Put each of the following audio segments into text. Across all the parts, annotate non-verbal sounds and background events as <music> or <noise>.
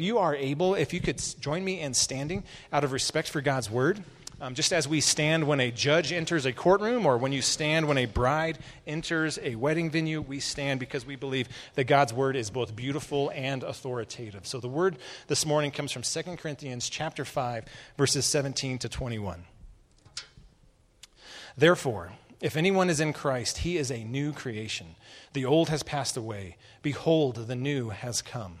you are able, if you could join me in standing out of respect for God's word. Um, just as we stand when a judge enters a courtroom or when you stand when a bride enters a wedding venue, we stand because we believe that God's word is both beautiful and authoritative. So the word this morning comes from 2 Corinthians chapter 5 verses 17 to 21. Therefore, if anyone is in Christ, he is a new creation. The old has passed away. Behold, the new has come.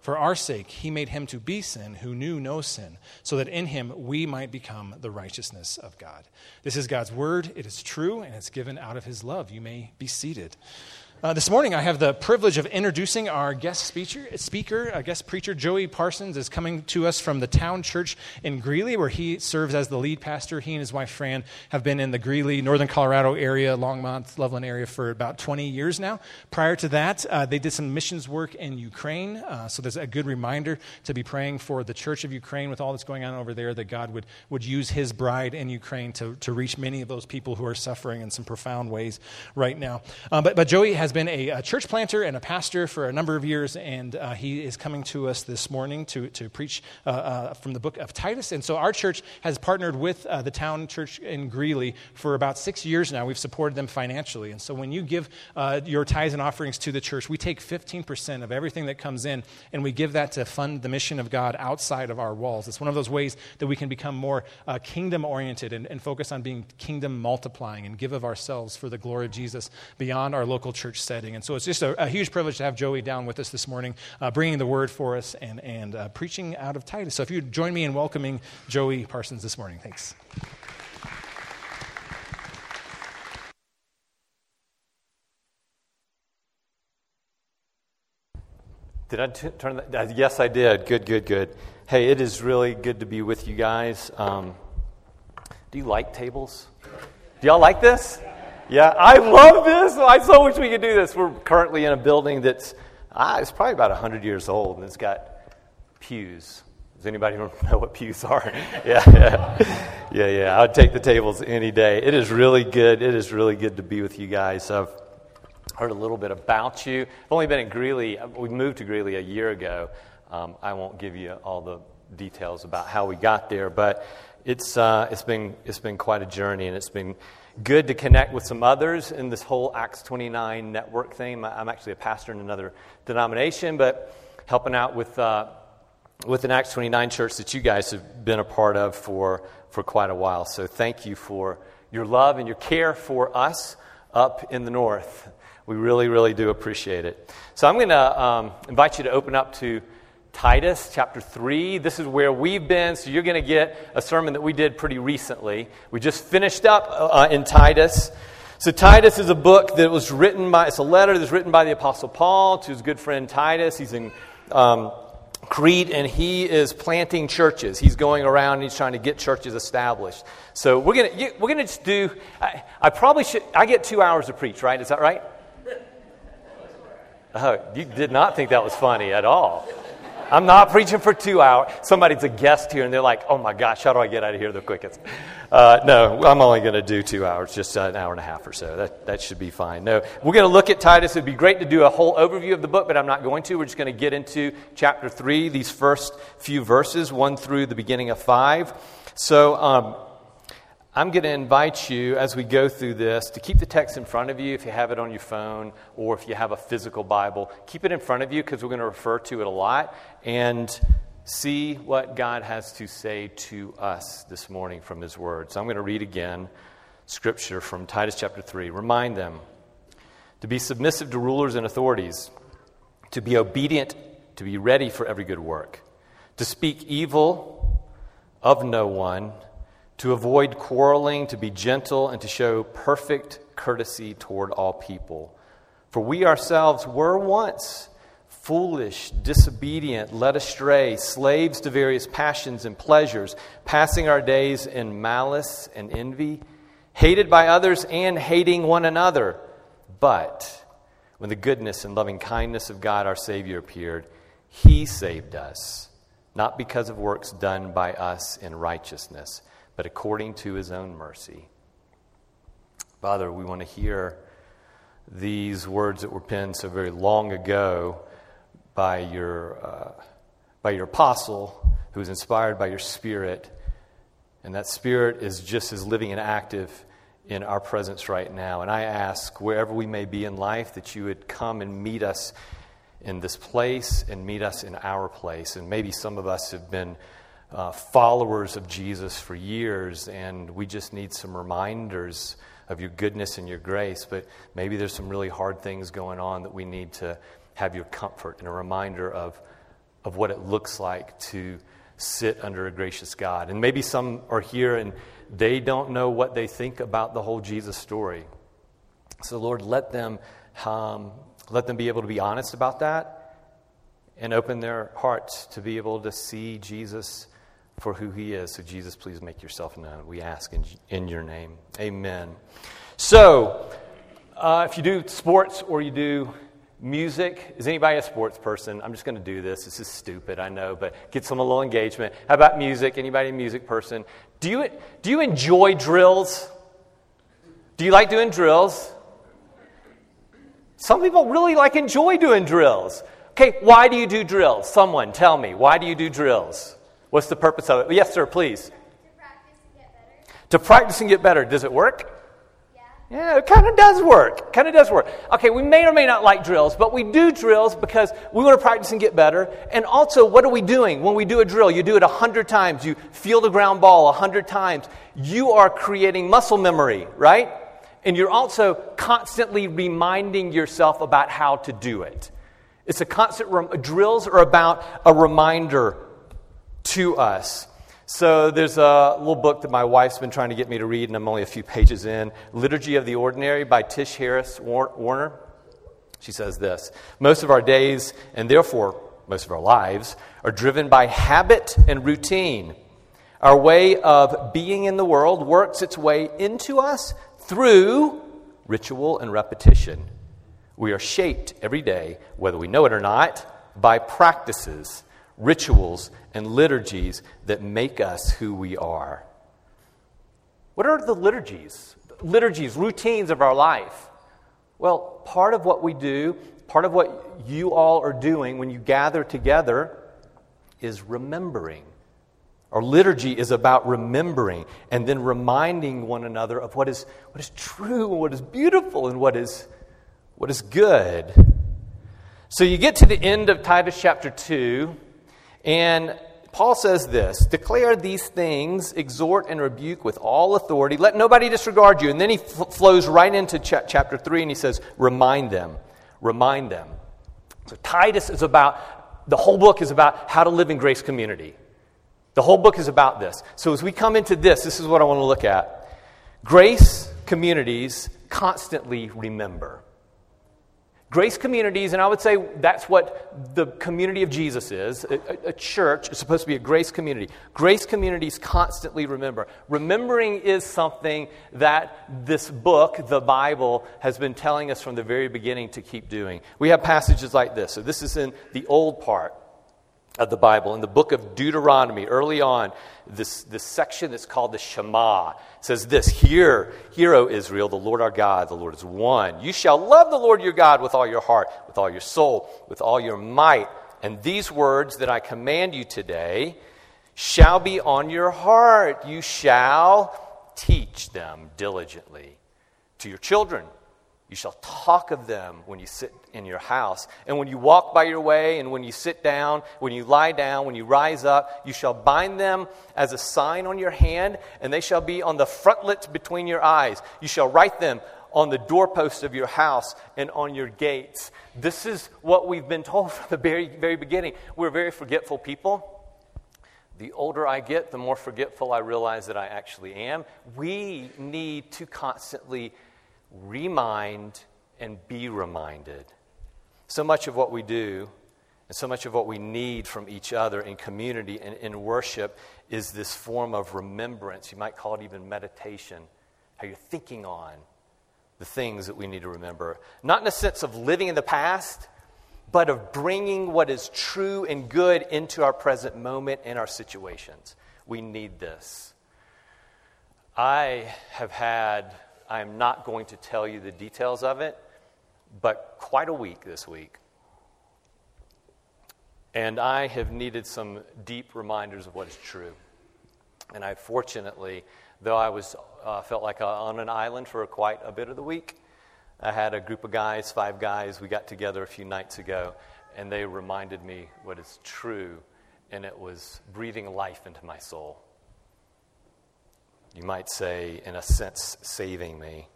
For our sake, he made him to be sin who knew no sin, so that in him we might become the righteousness of God. This is God's word. It is true, and it's given out of his love. You may be seated. Uh, this morning, I have the privilege of introducing our guest speaker, speaker, a guest preacher. Joey Parsons is coming to us from the town church in Greeley, where he serves as the lead pastor. He and his wife, Fran, have been in the Greeley, Northern Colorado area, Longmont, Loveland area for about 20 years now. Prior to that, uh, they did some missions work in Ukraine. Uh, so there's a good reminder to be praying for the church of Ukraine with all that's going on over there, that God would, would use his bride in Ukraine to, to reach many of those people who are suffering in some profound ways right now. Uh, but, but Joey has has been a, a, church planter and a pastor for a number of years, and uh, he is coming to us this morning to, to preach uh, uh, from the book of Titus. And so our church has partnered with uh, the town church in Greeley for about six years now. We've supported them financially. And so when you give uh, your tithes and offerings to the church, we take 15% of everything that comes in, and we give that to fund the mission of God outside of our walls. It's one of those ways that we can become more uh, kingdom oriented and, and focus on being kingdom multiplying and give of ourselves for the glory of Jesus beyond our local church church setting. And so it's just a, a huge privilege to have Joey down with us this morning, uh, bringing the word for us and, and uh, preaching out of Titus. So if you'd join me in welcoming Joey Parsons this morning. Thanks. Did I t- turn that? Uh, yes, I did. Good, good, good. Hey, it is really good to be with you guys. Um, do you like tables? Do y'all like this? Yeah, I love this. I so wish we could do this. We're currently in a building that's ah, it's probably about 100 years old, and it's got pews. Does anybody <laughs> know what pews are? <laughs> yeah, yeah, yeah, yeah. I'd take the tables any day. It is really good. It is really good to be with you guys. I've heard a little bit about you. I've only been in Greeley. We moved to Greeley a year ago. Um, I won't give you all the details about how we got there, but it's uh, it's been it's been quite a journey, and it's been good to connect with some others in this whole Acts 29 network thing. I'm actually a pastor in another denomination, but helping out with, uh, with an Acts 29 church that you guys have been a part of for, for quite a while. So thank you for your love and your care for us up in the north. We really, really do appreciate it. So I'm going to um, invite you to open up to Titus chapter 3. This is where we've been, so you're going to get a sermon that we did pretty recently. We just finished up uh, in Titus. So, Titus is a book that was written by, it's a letter that's written by the Apostle Paul to his good friend Titus. He's in um, Crete and he is planting churches. He's going around and he's trying to get churches established. So, we're going to we're gonna just do, I, I probably should, I get two hours to preach, right? Is that right? Oh, you did not think that was funny at all. I'm not preaching for two hours. Somebody's a guest here and they're like, oh my gosh, how do I get out of here the quickest? Uh, no, I'm only going to do two hours, just an hour and a half or so. That, that should be fine. No, we're going to look at Titus. It'd be great to do a whole overview of the book, but I'm not going to. We're just going to get into chapter three, these first few verses, one through the beginning of five. So, um, I'm going to invite you as we go through this to keep the text in front of you if you have it on your phone or if you have a physical Bible. Keep it in front of you because we're going to refer to it a lot and see what God has to say to us this morning from His Word. So I'm going to read again scripture from Titus chapter 3. Remind them to be submissive to rulers and authorities, to be obedient, to be ready for every good work, to speak evil of no one to avoid quarreling, to be gentle, and to show perfect courtesy toward all people. For we ourselves were once foolish, disobedient, led astray, slaves to various passions and pleasures, passing our days in malice and envy hated by others and hating one another. But when the goodness and loving kindness of God our Savior appeared, He saved us, not because of works done by us in righteousness, but according to His own mercy. Father, we want to hear these words that were penned so very long ago by your, uh, by your apostle, who was inspired by your Spirit. And that Spirit is just as living and active in our presence right now. And I ask, wherever we may be in life, that you would come and meet us in this place and meet us in our place. And maybe some of us have been uh, followers of Jesus for years, and we just need some reminders of your goodness and your grace. But maybe there's some really hard things going on that we need to have your comfort and a reminder of, of what it looks like to sit under a gracious God. And maybe some are here and they don't know what they think about the whole Jesus story. So, Lord, let them, um, let them be able to be honest about that and open their hearts to be able to see Jesus for who he is. So, Jesus, please make yourself known. We ask in, in your name. Amen. So, uh, if you do sports or you do music, is anybody a sports person? I'm just going to do this. This is stupid, I know, but get some a little engagement. How about music? Anybody a music person? Do you, do you enjoy drills? Do you like doing drills? Some people really like enjoy doing drills. Okay, why do you do drills? Someone tell me. Why do you do drills? What's the purpose of it? Yes, sir, please. To practice and get better. To practice and get better. Does it work? Yeah. Yeah, it kind of does work. Kind of does work. Okay, we may or may not like drills, but we do drills because we want to practice and get better. And also, what are we doing when we do a drill? You do it a hundred times. You feel the ground ball a hundred times. You are creating muscle memory, right? And you're also constantly reminding yourself about how to do it. It's a constant. Rem- drills are about a reminder to us. So there's a little book that my wife's been trying to get me to read, and I'm only a few pages in Liturgy of the Ordinary by Tish Harrison Warren. She says this Most of our days, and therefore most of our lives, are driven by habit and routine. Our way of being in the world works its way into us through ritual and repetition. We are shaped every day, whether we know it or not, by practices, rituals, and liturgies that make us who we are. What are the liturgies? Liturgies, routines of our life. Well, part of what we do, part of what you all are doing when you gather together is remembering. Our liturgy is about remembering and then reminding one another of what is, what is true and what is beautiful and what is, what is good. So you get to the end of Titus chapter 2, and Paul says this Declare these things, exhort and rebuke with all authority. Let nobody disregard you. And then he f- flows right into ch- chapter 3 and he says, Remind them. Remind them. So Titus is about, the whole book is about how to live in grace community. The whole book is about this. So as we come into this, this is what I want to look at. Grace communities constantly remember. Grace communities, and I would say that's what the community of Jesus is. A, a, church is supposed to be a grace community. Grace communities constantly remember. Remembering is something that this book, the Bible, has been telling us from the very beginning to keep doing. We have passages like this. So, this is in the old part of the Bible, in the book of Deuteronomy, early on, this, this section that's called the Shema says this Hear, hear, O Israel, the Lord our God, the Lord is one. You shall love the Lord your God with all your heart, with all your soul, with all your might. And these words that I command you today shall be on your heart. You shall teach them diligently to your children you shall talk of them when you sit in your house, and when you walk by your way, and when you sit down, when you lie down, when you rise up. You shall bind them as a sign on your hand, and they shall be on the frontlets between your eyes. You shall write them on the doorposts of your house and on your gates. This is what we've been told <laughs> from the very, very beginning. We're very forgetful people. The older I get, the more forgetful I realize that I actually am. We need to constantly remind and be reminded. So much of what we do and so much of what we need from each other in community and in worship is this form of remembrance. You might call it even meditation. how you're thinking on the things that we need to remember. Not in a sense of living in the past, but of bringing what is true and good into our present moment and our situations. We need this. I have had, I am not going to tell you the details of it, but quite a week this week. And I have needed some deep reminders of what is true. And I fortunately, though I was uh, felt like uh, on an island for quite a bit of the week, I had a group of guys, five guys, we got together a few nights ago, and they reminded me what is true, and it was breathing life into my soul. You might say, in a sense, saving me.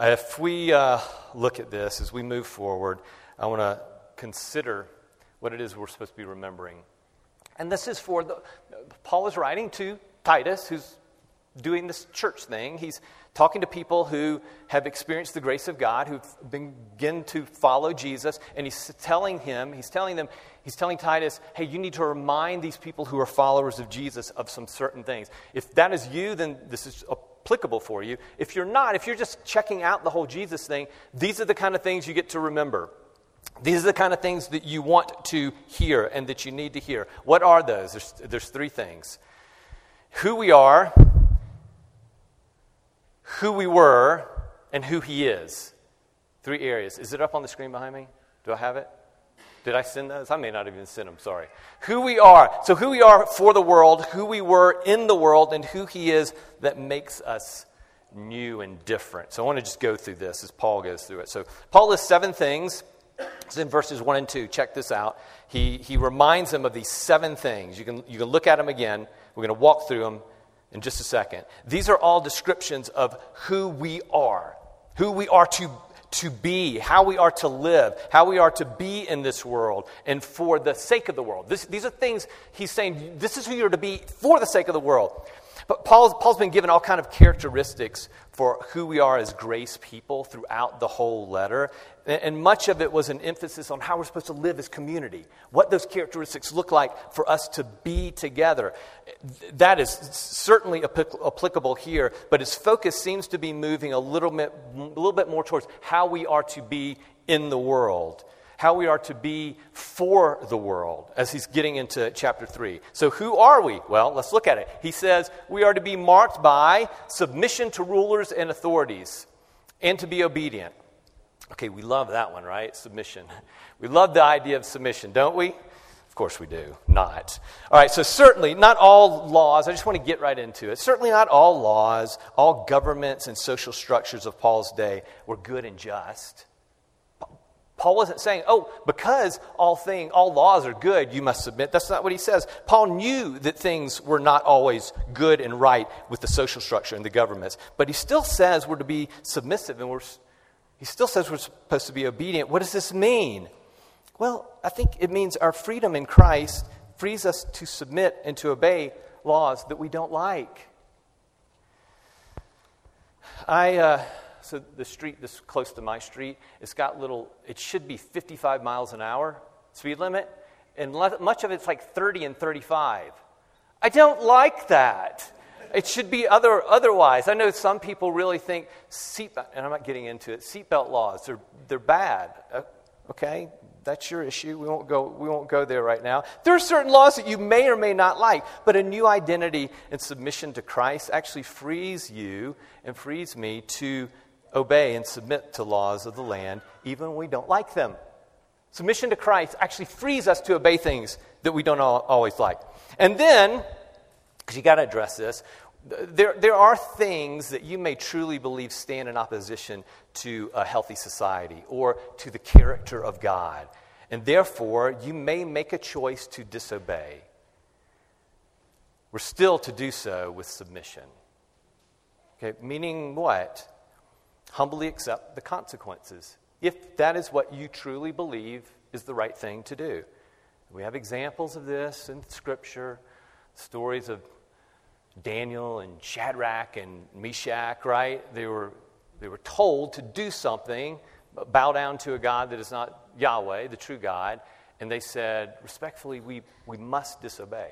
If we uh, look at this as we move forward, I want to consider what it is we're supposed to be remembering. And this is for the, Paul is writing to Titus, who's doing this church thing. He's talking to people who have experienced the grace of God, who've begin to follow Jesus, and he's telling him, he's telling them, he's telling Titus, hey, you need to remind these people who are followers of Jesus of some certain things. If that is you, then this is applicable for you. If you're not, if you're just checking out the whole Jesus thing, these are the kind of things you get to remember. These are the kind of things that you want to hear and that you need to hear. What are those? There's, there's three things who we are, who we were, and who He is. Three areas. Is it up on the screen behind me? Do I have it? Did I send those? I may not even send them, sorry. Who we are. So, who we are for the world, who we were in the world, and who He is that makes us new and different. So, I want to just go through this as Paul goes through it. So, Paul lists seven things. It's in verses 1 and 2. Check this out. He, he reminds them of these seven things. You can, you can look at them again. We're going to walk through them in just a second. These are all descriptions of who we are, who we are to, to be, how we are to live, how we are to be in this world, and for the sake of the world. This, these are things he's saying, this is who you're to be for the sake of the world. But Paul's, Paul's been given all kind of characteristics for who we are as grace people throughout the whole letter. And much of it was an emphasis on how we're supposed to live as community, what those characteristics look like for us to be together. That is certainly applicable here, but his focus seems to be moving a little bit, a little bit more towards how we are to be in the world, how we are to be for the world, as he's getting into chapter 3. So, who are we? Well, let's look at it. He says we are to be marked by submission to rulers and authorities and to be obedient. Okay, we love that one, right? Submission. We love the idea of submission, don't we? Of course we do. Not. All right, so certainly not all laws, I just want to get right into it. Certainly not all laws, all governments and social structures of Paul's day were good and just. Paul wasn't saying, oh, because all thing, all laws are good, you must submit. That's not what he says. Paul knew that things were not always good and right with the social structure and the governments, but he still says we're to be submissive and we're he still says we're supposed to be obedient. What does this mean? Well, I think it means our freedom in Christ frees us to submit and to obey laws that we don't like. I, uh, the street this close to my street, it's got little, it should be 55 miles an hour speed limit, and much of it's like 30 and 35. I don't like that. It should be other, otherwise. I know some people really think seatbelt, and I'm not getting into it, seatbelt laws, they're, they're bad. Uh, okay, that's your issue. We won't, go, we won't go there right now. There are certain laws that you may or may not like, but a new identity and submission to Christ actually frees you and frees me to obey and submit to laws of the land, even when we don't like them. Submission to Christ actually frees us to obey things that we don't always like. And then, because you got to address this, there, there are things that you may truly believe stand in opposition to a healthy society or to the character of God. And therefore, you may make a choice to disobey. We're still to do so with submission. Okay, meaning what? Humbly accept the consequences, if that is what you truly believe is the right thing to do. We have examples of this in Scripture, stories of Daniel and Shadrach and Meshach, right? They were, they were told to do something, bow down to a God that is not Yahweh, the true God, and they said, respectfully, we, we must disobey.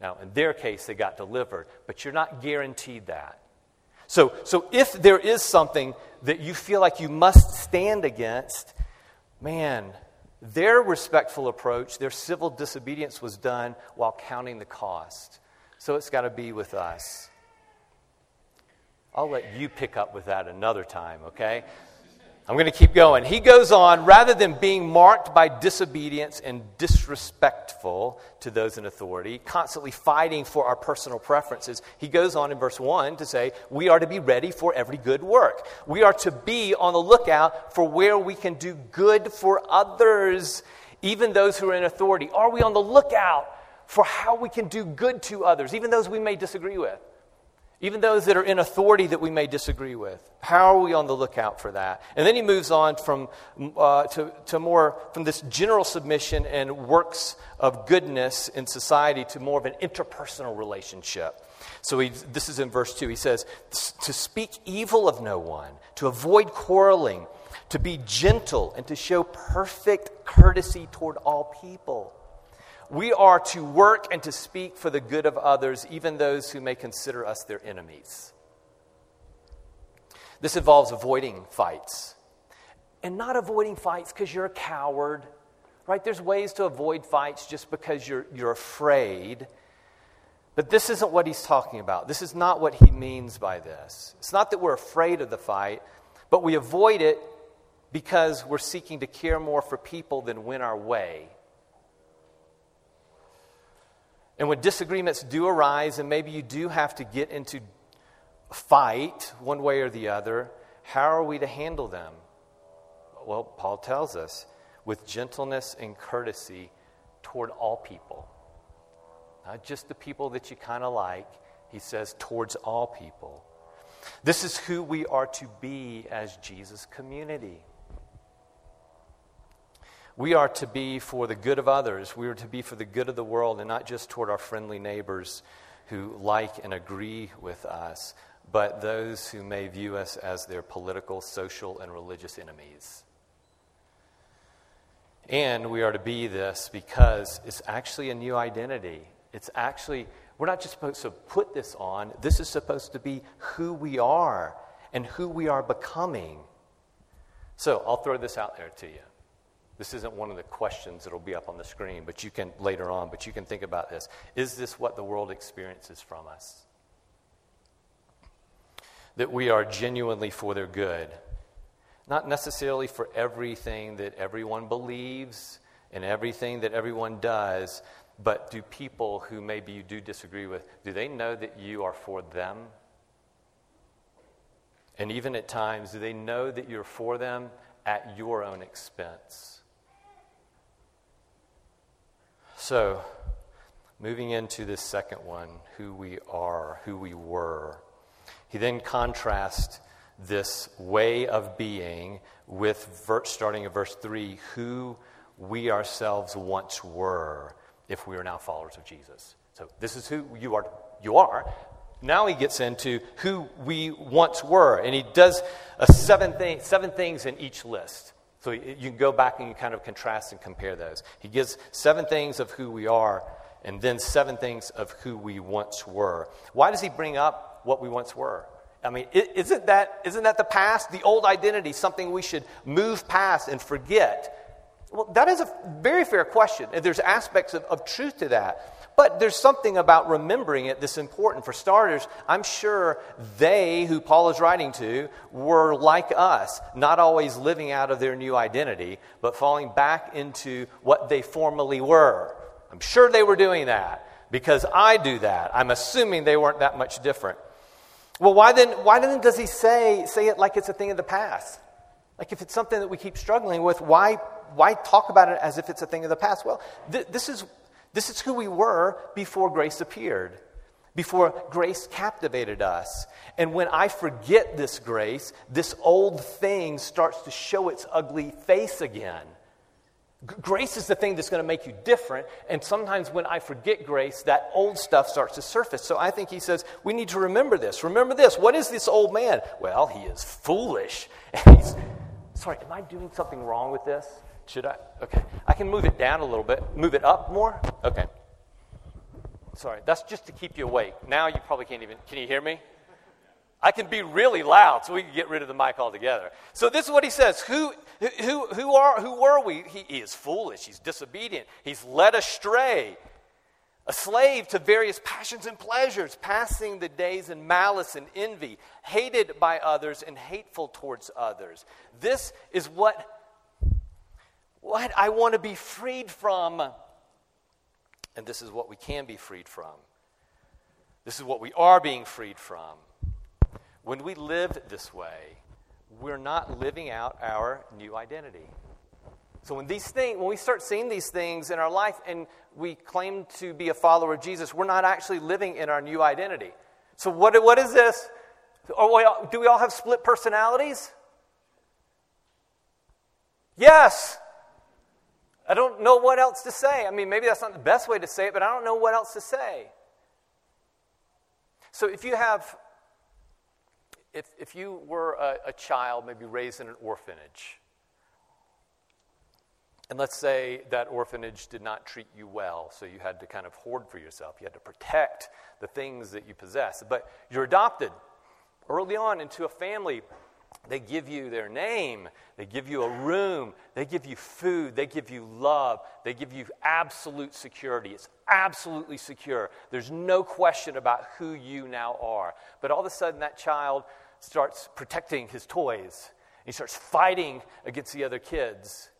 Now, in their case, they got delivered, but you're not guaranteed that. So, so if there is something that you feel like you must stand against, man, their respectful approach, their civil disobedience was done while counting the cost. So it's got to be with us. I'll let you pick up with that another time, okay? I'm going to keep going. He goes on, rather than being marked by disobedience and disrespectful to those in authority, constantly fighting for our personal preferences, he goes on in verse 1 to say, We are to be ready for every good work. We are to be on the lookout for where we can do good for others, even those who are in authority. Are we on the lookout for how we can do good to others, even those we may disagree with? Even those that are in authority that we may disagree with. How are we on the lookout for that? And then he moves on from, uh, to, to more from this general submission and works of goodness in society to more of an interpersonal relationship. So he, this is in verse 2. He says, To speak evil of no one, to avoid quarreling, to be gentle, and to show perfect courtesy toward all people we are to work and to speak for the good of others, even those who may consider us their enemies. This involves avoiding fights. And not avoiding fights because you're a coward, right? There's ways to avoid fights just because you're, you're afraid. But this isn't what he's talking about. This is not what he means by this. It's not that we're afraid of the fight, but we avoid it because we're seeking to care more for people than win our way And when disagreements do arise, and maybe you do have to get into fight one way or the other, how are we to handle them? Well, Paul tells us with gentleness and courtesy toward all people. Not just the people that you kind of like, he says, towards all people. This is who we are to be as Jesus' community. We are to be for the good of others. We are to be for the good of the world and not just toward our friendly neighbors who like and agree with us, but those who may view us as their political, social, and religious enemies. And we are to be this because it's actually a new identity. It's actually, we're not just supposed to put this on, this is supposed to be who we are and who we are becoming. So I'll throw this out there to you. This isn't one of the questions that'll be up on the screen, but you can later on, but you can think about this. Is this what the world experiences from us? That we are genuinely for their good. Not necessarily for everything that everyone believes and everything that everyone does, but do people who maybe you do disagree with, do they know that you are for them? And even at times, do they know that you're for them at your own expense? So, moving into this second one, who we are, who we were, he then contrasts this way of being with, starting at verse 3, who we ourselves once were if we are now followers of Jesus. So, this is who you are. You are. Now he gets into who we once were, and he does seven, thing, seven things in each list. So you can go back and you kind of contrast and compare those. He gives seven things of who we are and then seven things of who we once were. Why does he bring up what we once were? I mean, isn't that, isn't that the past, the old identity, something we should move past and forget? Well, that is a very fair question. And there's aspects of, of truth to that. But there's something about remembering it that's important. For starters, I'm sure they who Paul is writing to were like us, not always living out of their new identity, but falling back into what they formerly were. I'm sure they were doing that because I do that. I'm assuming they weren't that much different. Well, why then, why then does he say, say it like it's a thing of the past? Like if it's something that we keep struggling with, why, why talk about it as if it's a thing of the past? Well, th- this is this is who we were before grace appeared, before grace captivated us. And when I forget this grace, this old thing starts to show its ugly face again. Grace is the thing that's going to make you different. And sometimes when I forget grace, that old stuff starts to surface. So I think he says, we need to remember this. Remember this. What is this old man? Well, he is foolish. <laughs> he's, sorry, am I doing something wrong with this? Should I? Okay. I can move it down a little bit. Move it up more? Okay. Sorry. That's just to keep you awake. Now you probably can't even. Can you hear me? I can be really loud, so we can get rid of the mic altogether. So this is what he says: Who, who, who are, who were we? He, he is foolish. He's disobedient. He's led astray, a slave to various passions and pleasures, passing the days in malice and envy, hated by others and hateful towards others. This is what, what I want to be freed from, and this is what we can be freed from. This is what we are being freed from. When we live this way, we're not living out our new identity. So when these things, when we start seeing these things in our life and we claim to be a follower of Jesus, we're not actually living in our new identity. So what, what is this? Or do we all have split personalities? Yes. I don't know what else to say. I mean, maybe that's not the best way to say it, but I don't know what else to say. So if you have if, if you were a, a child, maybe raised in an orphanage, and let's say that orphanage did not treat you well, so you had to kind of hoard for yourself. You had to protect the things that you possess. But you're adopted early on into a family. They give you their name, they give you a room, they give you food, they give you love, they give you absolute security. It's absolutely secure. There's no question about who you now are. But all of a sudden, that child starts protecting his toys. He starts fighting against the other kids.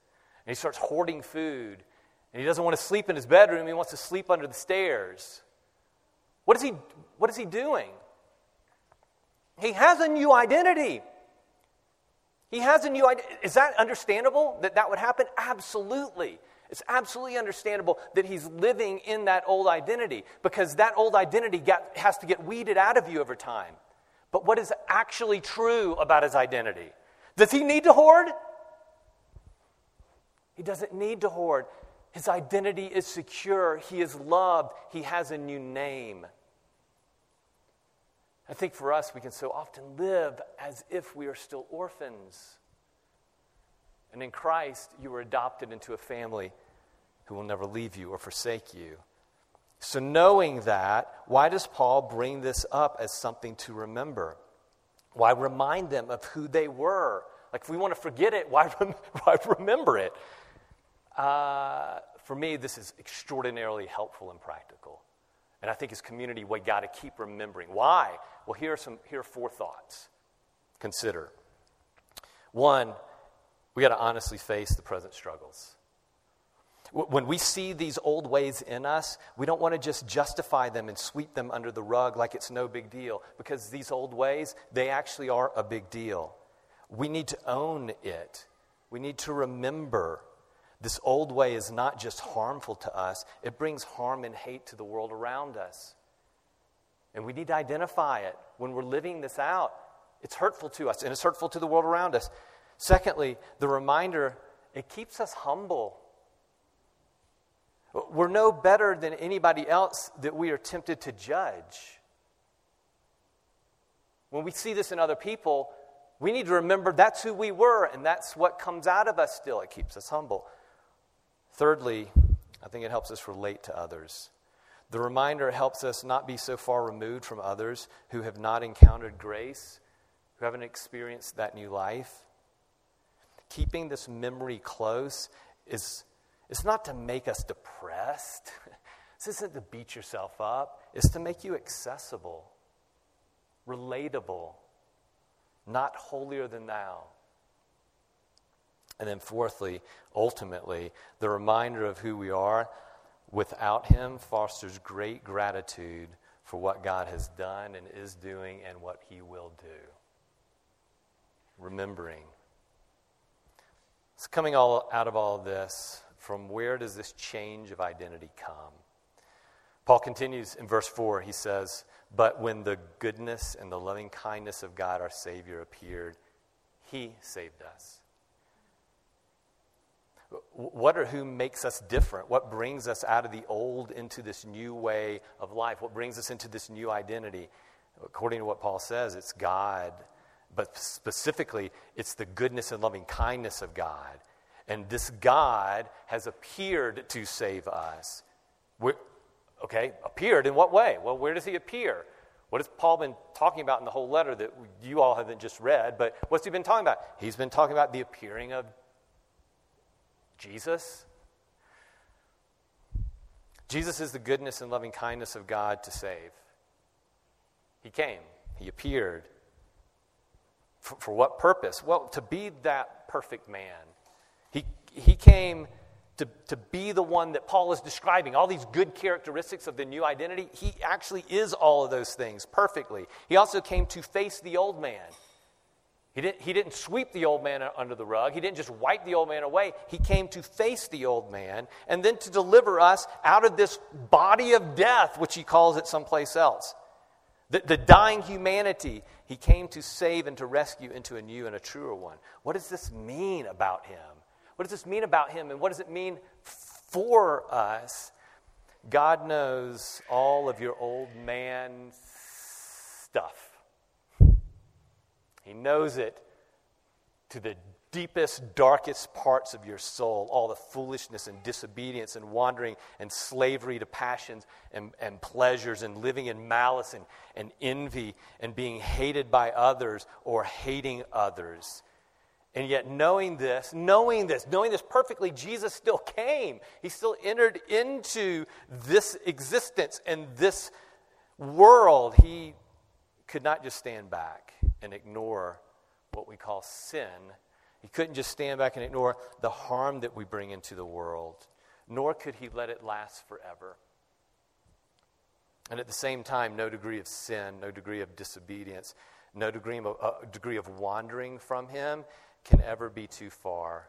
And he starts hoarding food. And he doesn't want to sleep in his bedroom, he wants to sleep under the stairs. What is he, what is he doing? He has a new identity. He has a new idea. Is that understandable that that would happen? Absolutely. It's absolutely understandable that he's living in that old identity because that old identity got, has to get weeded out of you over time but what is actually true about his identity. Does he need to hoard? He doesn't need to hoard. His identity is secure. He is loved. He has a new name. I think for us, we can so often live as if we are still orphans. And in Christ, you were adopted into a family who will never leave you or forsake you. So, knowing that, why does Paul bring this up as something to remember? Why remind them of who they were? Like, if we want to forget it, why, <laughs> rem- why remember it? Uh, for me, this is extraordinarily helpful and practical. And I think as community, we got to keep remembering. Why? Well, here are, some, here are four thoughts. Consider. One, we got to honestly face the present struggles. When we see these old ways in us, we don't want to just justify them and sweep them under the rug like it's no big deal, because these old ways, they actually are a big deal. We need to own it. We need to remember this old way is not just harmful to us, it brings harm and hate to the world around us. And we need to identify it when we're living this out. It's hurtful to us and it's hurtful to the world around us. Secondly, the reminder, it keeps us humble. We're no better than anybody else that we are tempted to judge. When we see this in other people, we need to remember that's who we were, and that's what comes out of us still. It keeps us humble. Thirdly, I think it helps us relate to others. The reminder helps us not be so far removed from others who have not encountered grace, who haven't experienced that new life. Keeping this memory close is it's not to make us depressed. <laughs> This isn't to beat yourself up. It's to make you accessible, relatable, not holier than thou. And then, fourthly, ultimately, the reminder of who we are without Him fosters great gratitude for what God has done and is doing and what He will do. Remembering. It's coming all out of all of this from where does this change of identity come? Paul continues in verse 4. He says, But when the goodness and the loving kindness of God our Savior appeared, He saved us. What or who makes us different? What brings us out of the old into this new way of life? What brings us into this new identity? According to what Paul says, it's God, but specifically, it's the goodness and loving kindness of God. And this God has appeared to save us. We're, okay, appeared in what way? Well, where does he appear? What has Paul been talking about in the whole letter that you all haven't just read? But what's he been talking about? He's been talking about the appearing of Jesus. Jesus is the goodness and loving kindness of God to save. He came, He appeared. For, for what purpose? Well, to be that perfect man. He, he came to, to be the one that Paul is describing, all these good characteristics of the new identity. He actually is all of those things perfectly. He also came to face the old man. He didn't, he didn't sweep the old man under the rug. He didn't just wipe the old man away. He came to face the old man and then to deliver us out of this body of death, which he calls it someplace else. The, the dying humanity, he came to save and to rescue into a new and a truer one. What does this mean about him? What does this mean about him, and what does it mean for us? God knows all of your old man stuff. He knows it to the deepest, darkest parts of your soul, all the foolishness and disobedience and wandering and slavery to passions and, and pleasures and living in malice and, and envy and being hated by others or hating others. And yet, knowing this, knowing this, knowing this perfectly, Jesus still came. He still entered into this existence and this world. He could not just stand back and ignore what we call sin he couldn't just stand back and ignore the harm that we bring into the world, nor could he let it last forever. And at the same time, no degree of sin, no degree of disobedience, no degree of, uh, degree of wandering from him can ever be too far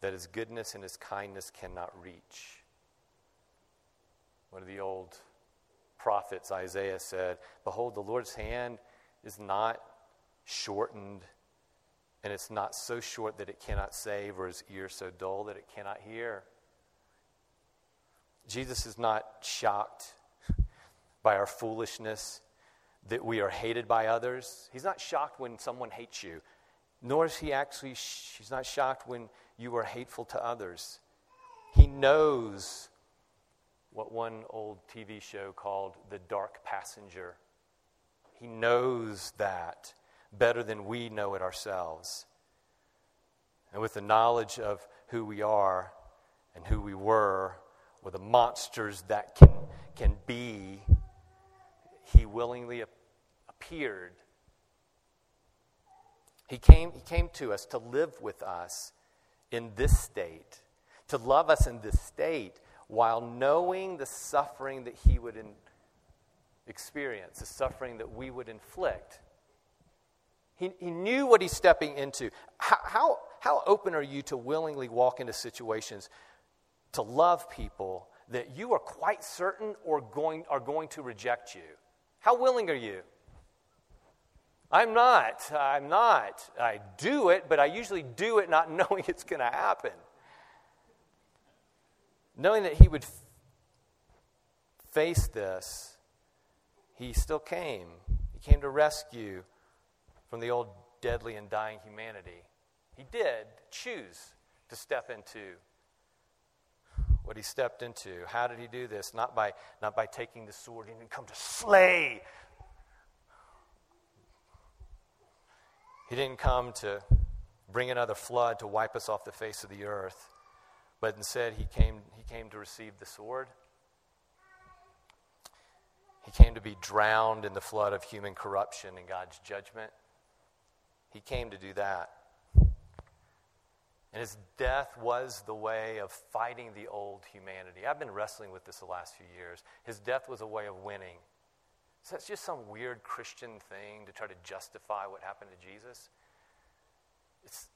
that his goodness and his kindness cannot reach. One of the old prophets, Isaiah, said, Behold, the Lord's hand is not shortened and it's not so short that it cannot save, or his ear so dull that it cannot hear. Jesus is not shocked by our foolishness that we are hated by others. He's not shocked when someone hates you, nor is he actually, he's not shocked when you are hateful to others. He knows what one old TV show called The Dark Passenger. He knows that better than we know it ourselves. And with the knowledge of who we are and who we were, or the monsters that can, can be, he willingly appeared. He came, he came to us to live with us in this state, to love us in this state, while knowing the suffering that he would in, experience, the suffering that we would inflict. He, he knew what he's stepping into. How, how, how open are you to willingly walk into situations to love people that you are quite certain or going, are going to reject you? How willing are you? I'm not. I'm not. I do it, but I usually do it not <laughs> knowing it's going to happen. Knowing that he would f- face this, he still came. He came to rescue from the old deadly and dying humanity. He did choose to step into what he stepped into. How did he do this? Not by, not by taking the sword. He didn't come to slay. He didn't come to bring another flood to wipe us off the face of the earth. But instead, he came, he came to receive the sword. He came to be drowned in the flood of human corruption and God's judgment. He came to do that. And his death was the way of fighting the old humanity. I've been wrestling with this the last few years. His death was a way of winning. So that's just some weird Christian thing to try to justify what happened to Jesus. It's,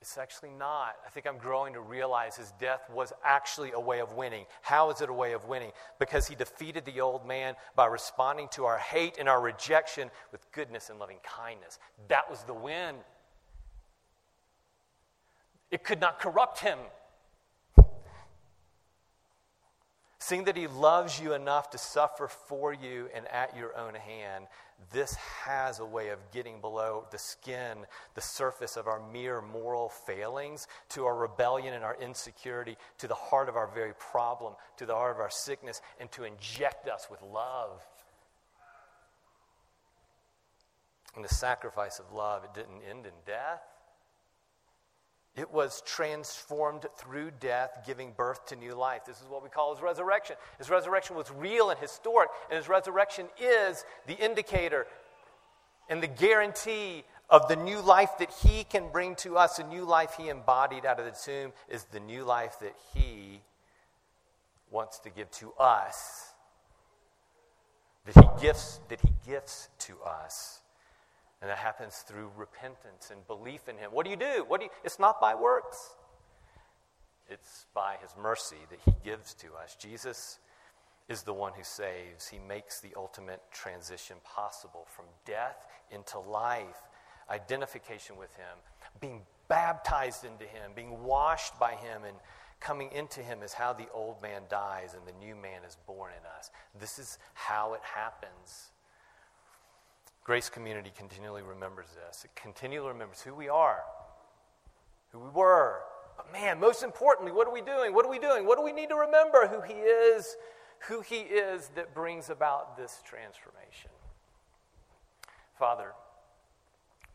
it's actually not. I think I'm growing to realize his death was actually a way of winning. How is it a way of winning? Because he defeated the old man by responding to our hate and our rejection with goodness and loving kindness. That was the win. It could not corrupt him. Seeing that he loves you enough to suffer for you and at your own hand, this has a way of getting below the skin, the surface of our mere moral failings, to our rebellion and our insecurity, to the heart of our very problem, to the heart of our sickness, and to inject us with love. And the sacrifice of love, it didn't end in death. It was transformed through death, giving birth to new life. This is what we call his resurrection. His resurrection was real and historic, and his resurrection is the indicator and the guarantee of the new life that he can bring to us. A new life he embodied out of the tomb is the new life that he wants to give to us. That he gifts, that he gifts to us. And that happens through repentance and belief in Him. What do you do? What do you, it's not by works, it's by His mercy that He gives to us. Jesus is the one who saves. He makes the ultimate transition possible from death into life, identification with Him, being baptized into Him, being washed by Him, and coming into Him is how the old man dies and the new man is born in us. This is how it happens. Grace Community continually remembers this. It continually remembers who we are, who we were. But man, most importantly, what are we doing? What are we doing? What do we need to remember? Who He is, who He is that brings about this transformation. Father,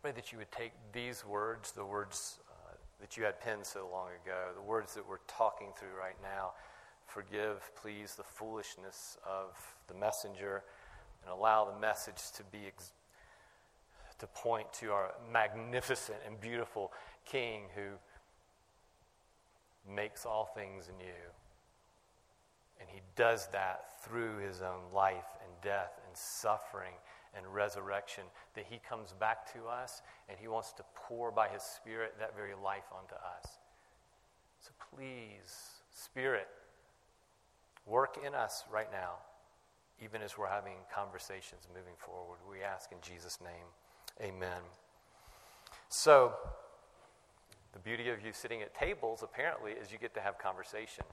pray that you would take these words, the words uh, that you had penned so long ago, the words that we're talking through right now. Forgive, please, the foolishness of the messenger and allow the message to be ex- to point to our magnificent and beautiful King who makes all things new. And he does that through his own life and death and suffering and resurrection, that he comes back to us and he wants to pour by his Spirit that very life onto us. So please, Spirit, work in us right now even as we're having conversations moving forward. We ask in Jesus' name. Amen. So, the beauty of you sitting at tables, apparently, is you get to have conversation.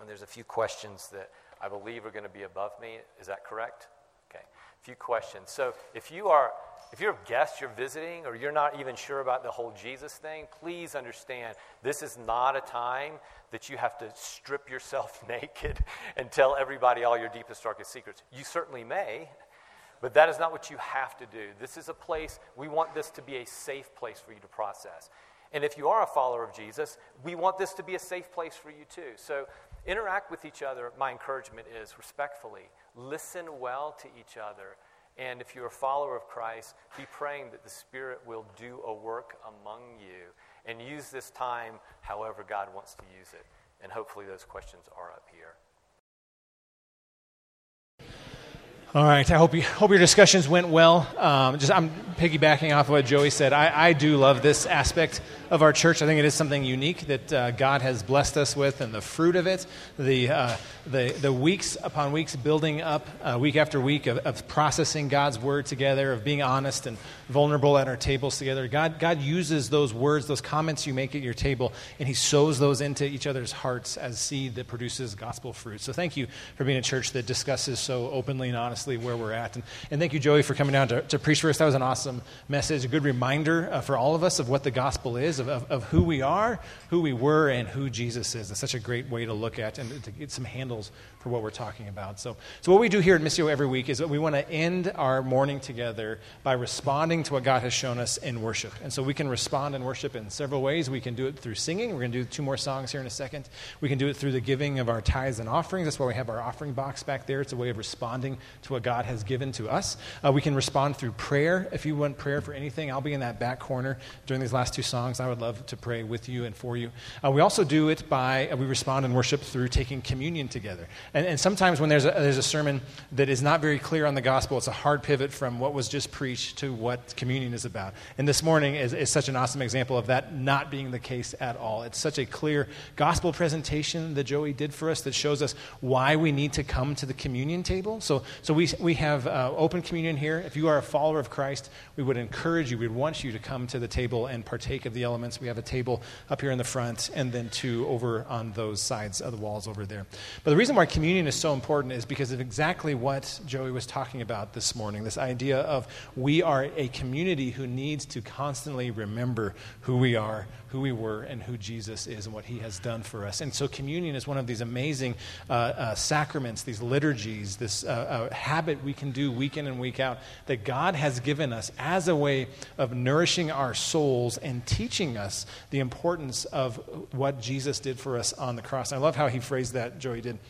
And there's a few questions that I believe are going to be above me. Is that correct? Okay. A few questions. So, if you are if you're a guest, you're visiting, or you're not even sure about the whole Jesus thing, please understand this is not a time that you have to strip yourself <laughs> naked and tell everybody all your deepest, darkest secrets. You certainly may, but that is not what you have to do. This is a place, we want this to be a safe place for you to process. And if you are a follower of Jesus, we want this to be a safe place for you too. So interact with each other. My encouragement is respectfully, listen well to each other and if you're a follower of Christ, be praying that the Spirit will do a work among you and use this time however God wants to use it. And hopefully, those questions are up here. All right. I hope, you, hope your discussions went well. Um, just I'm piggybacking off of what Joey said. I, I do love this aspect of our church. I think it is something unique that uh, God has blessed us with, and the fruit of it, the, uh, the, the weeks upon weeks building up, uh, week after week, of, of, processing God's word together, of being honest and vulnerable at our tables together. God, God uses those words, those comments you make at your table, and He sows those into each other's hearts as seed that produces gospel fruit. So thank you for being a church that discusses so openly and honestly where we're at. And, and thank you, Joey, for coming down to, to preach for us. That was an awesome message, a good reminder uh, for all of us of what the gospel is of, of, of, who we are, who we were, and who Jesus is. It's such a great way to look at and to get some handles for what we're talking about. So, so what we do here at Missio every week is that we want to end our morning together by responding to what God has shown us in worship. And so we can respond in worship in several ways. We can do it through singing. We're going to do two more songs here in a second. We can do it through the giving of our tithes and offerings. That's why we have our offering box back there. It's a way of responding to what God has given to us. Uh, we can respond through prayer. If you want prayer for anything, I'll be in that back corner during these last two songs. I would love to pray with you and for you. Uh, we also do it by, uh, we respond in worship through taking communion together. And, and sometimes when there's a, there's a sermon that is not very clear on the gospel, it's a hard pivot from what was just preached to what communion is about. And this morning is, is such an awesome example of that not being the case at all. It's such a clear gospel presentation that Joey did for us that shows us why we need to come to the communion table. So, so we, we have uh, open communion here. If you are a follower of Christ, we would encourage you, we would want you to come to the table and partake of the elements. We have a table up here in the front and then two over on those sides of the walls over there. But the reason why communion is so important is because of exactly what Joey was talking about this morning this idea of we are a community who needs to constantly remember who we are, who we were, and who Jesus is and what he has done for us. And so, communion is one of these amazing uh, uh, sacraments, these liturgies, this uh, uh habit we can do week in and week out that God has given us as a way of nourishing our souls and teaching us the importance of what Jesus did for us on the cross. I love how he phrased that, Joey did.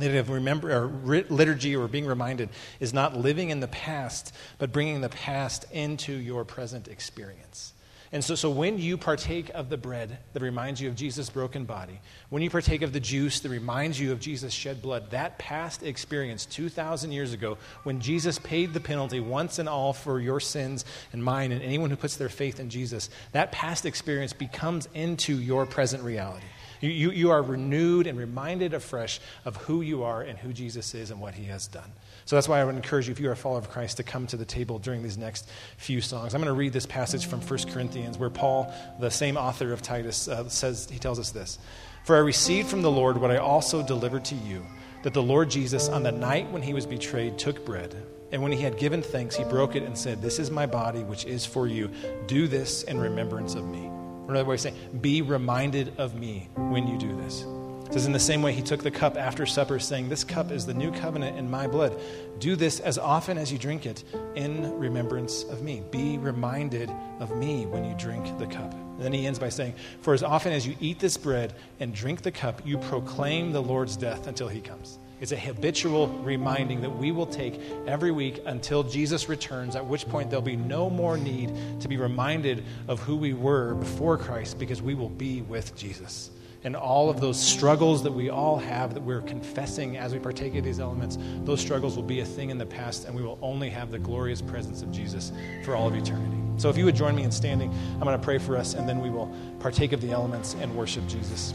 Remember, or liturgy or being reminded is not living in the past, but bringing the past into your present experience. And so, so when you partake of the bread that reminds you of Jesus' broken body, when you partake of the juice that reminds you of Jesus' shed blood, that past experience 2,000 years ago, when Jesus paid the penalty once and all for your sins and mine and anyone who puts their faith in Jesus, that past experience becomes into your present reality. You, you, you are renewed and reminded afresh of who you are and who Jesus is and what he has done. So that's why I would encourage you, if you are a follower of Christ, to come to the table during these next few songs. I'm going to read this passage from 1 Corinthians where Paul, the same author of Titus, uh, says, he tells us this For I received from the Lord what I also delivered to you, that the Lord Jesus, on the night when he was betrayed, took bread. And when he had given thanks, he broke it and said, This is my body, which is for you. Do this in remembrance of me. Another way of saying, be reminded of me when you do this. Says, in the same way, he took the cup after supper, saying, This cup is the new covenant in my blood. Do this as often as you drink it in remembrance of me. Be reminded of me when you drink the cup. And then he ends by saying, For as often as you eat this bread and drink the cup, you proclaim the Lord's death until he comes. It's a habitual reminding that we will take every week until Jesus returns, at which point there'll be no more need to be reminded of who we were before Christ because we will be with Jesus. And all of those struggles that we all have that we're confessing as we partake of these elements, those struggles will be a thing in the past, and we will only have the glorious presence of Jesus for all of eternity. So if you would join me in standing, I'm going to pray for us, and then we will partake of the elements and worship Jesus.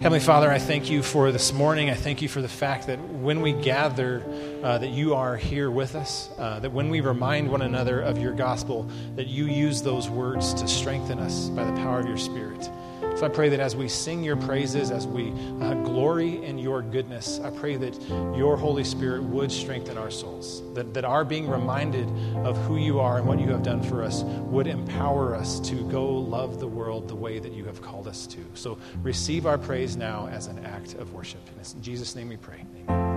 Heavenly Father, I thank you for this morning. I thank you for the fact that when we gather, uh, that you are here with us, uh, that when we remind one another of your gospel, that you use those words to strengthen us by the power of your Spirit. So I pray that as we sing your praises, as we uh, glory in your goodness, I pray that your Holy Spirit would strengthen our souls, that, that our being reminded of who you are and what you have done for us would empower us to go love the world the way that you have called us to. So receive our praise now as an act of worship. in Jesus' name we pray. Amen.